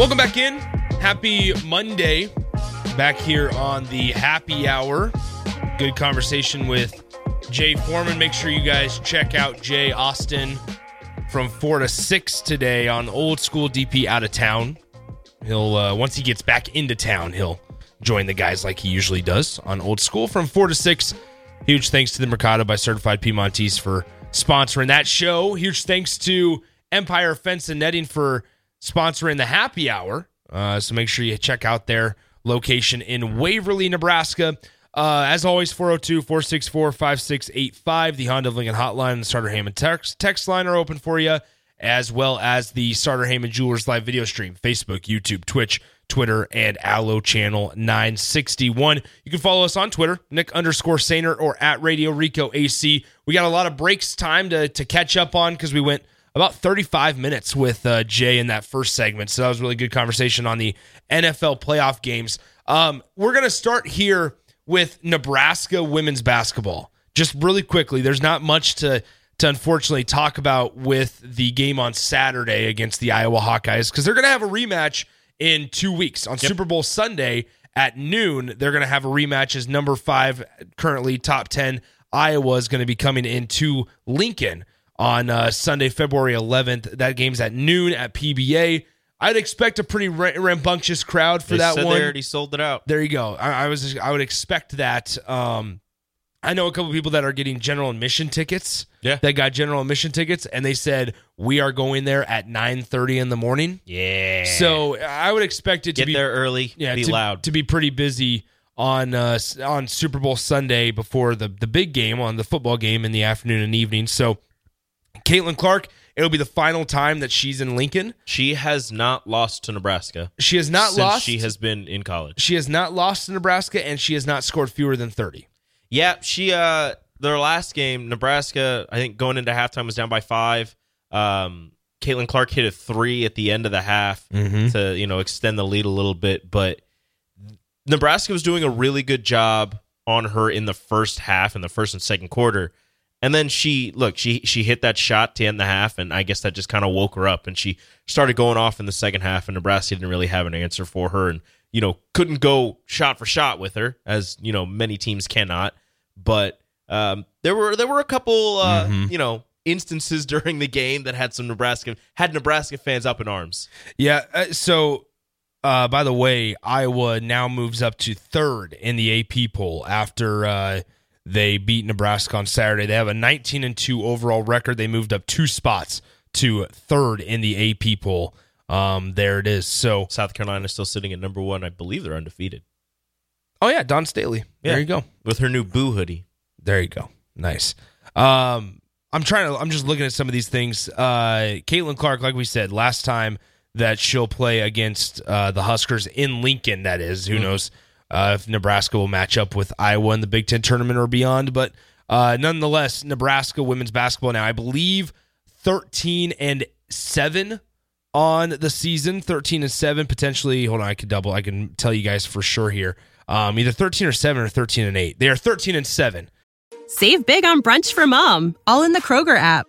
Welcome back in. Happy Monday. Back here on the happy hour. Good conversation with Jay Foreman. Make sure you guys check out Jay Austin from 4 to 6 today on Old School DP out of town. He'll, uh, once he gets back into town, he'll join the guys like he usually does on Old School from 4 to 6. Huge thanks to the Mercado by Certified Piedmontese for sponsoring that show. Huge thanks to Empire Fence and Netting for sponsoring the happy hour. Uh, so make sure you check out their location in Waverly, Nebraska. Uh, as always, 402 464 5685. The Honda Lincoln hotline and the Sartor Hamann text, text line are open for you, as well as the Sartor Hamann Jewelers live video stream Facebook, YouTube, Twitch, Twitter, and Allo Channel 961. You can follow us on Twitter, Nick underscore Sainer or at Radio Rico AC. We got a lot of breaks time to, to catch up on because we went about 35 minutes with uh, Jay in that first segment. So that was a really good conversation on the NFL playoff games. Um, we're going to start here with Nebraska women's basketball. Just really quickly, there's not much to to unfortunately talk about with the game on Saturday against the Iowa Hawkeyes because they're going to have a rematch in two weeks on Super Bowl Sunday at noon. They're going to have a rematch as number five, currently top 10. Iowa is going to be coming into Lincoln on uh, Sunday, February 11th. That game's at noon at PBA. I'd expect a pretty rambunctious crowd for They that said one. they already sold it out. There you go. I, I was I would expect that. Um, I know a couple people that are getting general admission tickets. Yeah. that got general admission tickets, and they said we are going there at nine thirty in the morning. Yeah. So I would expect it to get be there early. yeah, be to, loud. to be pretty busy on uh, on Super Bowl Sunday before the the big game on the football game in the afternoon and evening. So Caitlin Clark, it'll be the final time that she's in Lincoln. she has not lost to Nebraska. She has not since lost. She has been in college. she has not lost to Nebraska, and she has not scored fewer than thirty. Yeah, she uh their last game, Nebraska, I think going into halftime was down by five. Um Caitlin Clark hit a three at the end of the half to, you know, extend the lead a little bit. But Nebraska was doing a really good job on her in the first half, in the first and second quarter. And then she look, she she hit that shot to end the half, and I guess that just kind of woke her up and she started going off in the second half, and Nebraska didn't really have an answer for her and you know, couldn't go shot for shot with her, as you know, many teams cannot. But um, there were there were a couple uh, you know instances during the game that had some Nebraska had Nebraska fans up in arms. Yeah. Uh, so, uh, by the way, Iowa now moves up to third in the AP poll after uh, they beat Nebraska on Saturday. They have a 19 and two overall record. They moved up two spots to third in the AP poll. Um, there it is. So, South Carolina is still sitting at number one. I believe they're undefeated oh yeah, Dawn Staley. Yeah. There you go. with her new boo hoodie. There you go. Nice. Um, I'm trying to. I'm just looking at some of these things. Uh, Caitlin Clark, like we said last time, that she'll play against uh, the Huskers in Lincoln. That is, who knows uh, if Nebraska will match up with Iowa in the Big Ten tournament or beyond. But uh, nonetheless, Nebraska women's basketball now, I believe, 13 and seven on the season. 13 and seven potentially. Hold on, I can double. I can tell you guys for sure here. Um, either 13 or seven or 13 and eight. They are 13 and seven. Save big on brunch for mom, all in the Kroger app.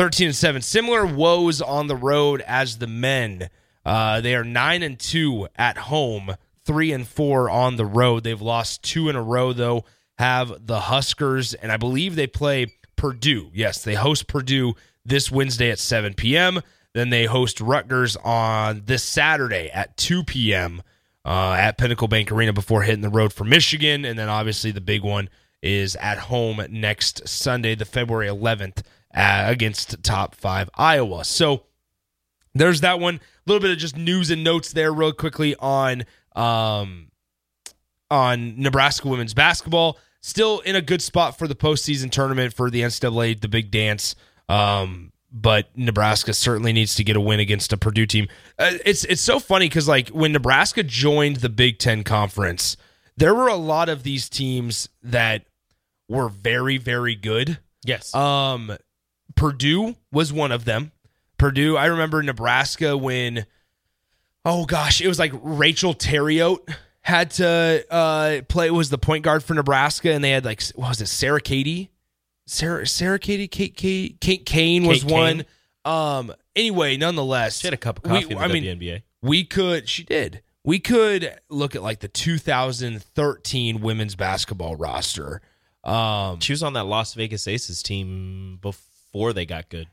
13 and 7. Similar woes on the road as the men. Uh, they are 9 and 2 at home, 3 and 4 on the road. They've lost two in a row, though. Have the Huskers, and I believe they play Purdue. Yes, they host Purdue this Wednesday at 7 p.m. Then they host Rutgers on this Saturday at 2 p.m. Uh, at Pinnacle Bank Arena before hitting the road for Michigan. And then obviously the big one is at home next Sunday, the February 11th, uh, against top five Iowa. So there's that one. A little bit of just news and notes there, real quickly on um, on Nebraska women's basketball. Still in a good spot for the postseason tournament for the NCAA, the big dance. Um, but Nebraska certainly needs to get a win against a Purdue team. Uh, it's it's so funny because like when Nebraska joined the Big Ten conference, there were a lot of these teams that were very very good. Yes. Um, Purdue was one of them. Purdue, I remember Nebraska when, oh gosh, it was like Rachel Theriot had to uh, play was the point guard for Nebraska, and they had like what was it, Sarah Katie, Sarah Sarah Katie, Kate Kate, Kate Kane was Kate one. Kane. Um. Anyway, nonetheless, she had a cup of we- coffee I in the mean, WNBA. we could. She did. We could look at like the 2013 women's basketball roster. Um, She was on that Las Vegas Aces team before they got good.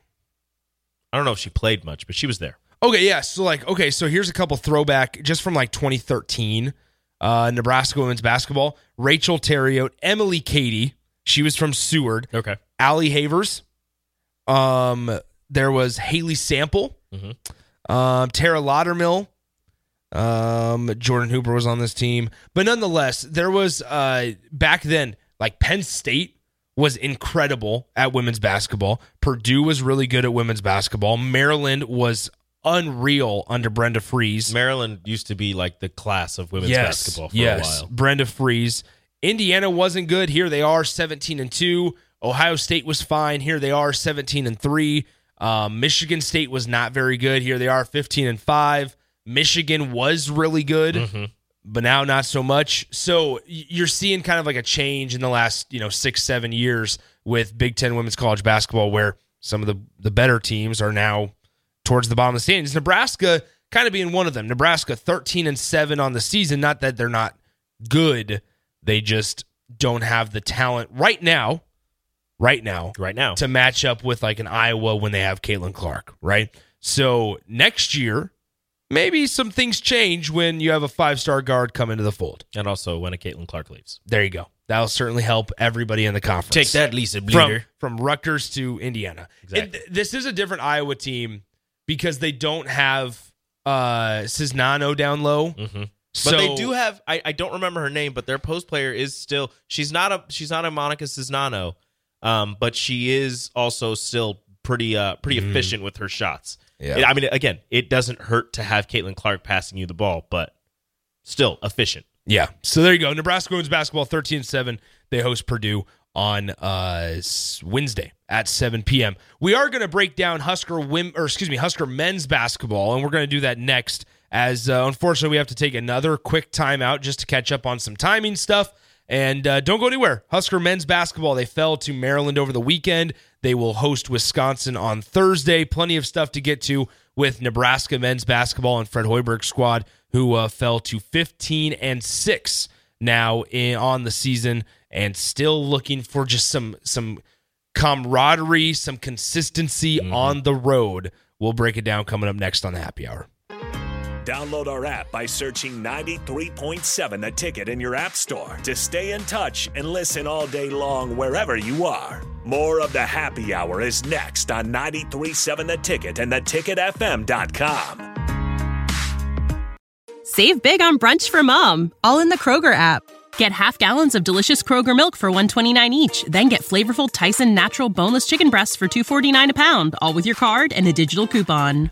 I don't know if she played much, but she was there. Okay, yeah. So like, okay, so here's a couple throwback just from like 2013, uh, Nebraska women's basketball. Rachel Theriot, Emily Cady, she was from Seward. Okay. Allie Havers. Um, there was Haley Sample, um, Tara Laudermill. Um, Jordan Hooper was on this team, but nonetheless, there was uh back then like Penn State was incredible at women's basketball. Purdue was really good at women's basketball. Maryland was unreal under Brenda Frese. Maryland used to be like the class of women's basketball for yes. a while. Brenda Frese. Indiana wasn't good. Here they are 17 and 2. Ohio State was fine. Here they are 17 and 3. Um, Michigan State was not very good. Here they are 15 and 5. Michigan was really good, Mm-hmm. But now not so much. So you're seeing kind of like a change in the last, you know, 6 7 years with Big 10 women's college basketball where some of the the better teams are now towards the bottom of the standings. Nebraska kind of being one of them. Nebraska 13 and 7 on the season, not that they're not good. They just don't have the talent right now. Right now. Right now. To match up with like an Iowa when they have Caitlin Clark, right? So next year, maybe some things change when you have a five-star guard come into the fold. And also when a Caitlin Clark leaves. There you go. That'll certainly help everybody in the conference. Take that, Lisa from, Bluder. from Rutgers to Indiana. Exactly. This is a different Iowa team because they don't have uh Czinano down low. Mm-hmm. But So they do have I, I don't remember her name, but their post player is still she's not a she's not a Monica Czinano, um, but she is also still pretty uh pretty efficient with her shots. Yeah. It- I mean again, it doesn't hurt to have Caitlin Clark passing you the ball, but still efficient. Yeah. So there you go. Nebraska women's basketball 13 7. They host Purdue on uh Wednesday at 7 p.m. We are going to break down Husker women or excuse me, Husker men's basketball and we're going to do that next as uh, unfortunately we have to take another quick timeout just to catch up on some timing stuff. And uh, don't go anywhere. Husker men's basketball, they fell to Maryland over the weekend. They will host Wisconsin on Thursday. Plenty of stuff to get to with Nebraska men's basketball and Fred Hoiberg's squad, who uh, fell to 15 and 6 now in, on the season and still looking for just some some camaraderie, some consistency on the road. We'll break it down coming up next on the happy hour. Download our app by searching 93.7 The Ticket in your app store to stay in touch and listen all day long wherever you are. More of the happy hour is next on 93.7 The Ticket and theticketfm.com. Save big on brunch for mom, all in the Kroger app. Get half gallons of delicious Kroger milk for 129 each, then get flavorful Tyson natural boneless chicken breasts for 249 a pound, all with your card and a digital coupon.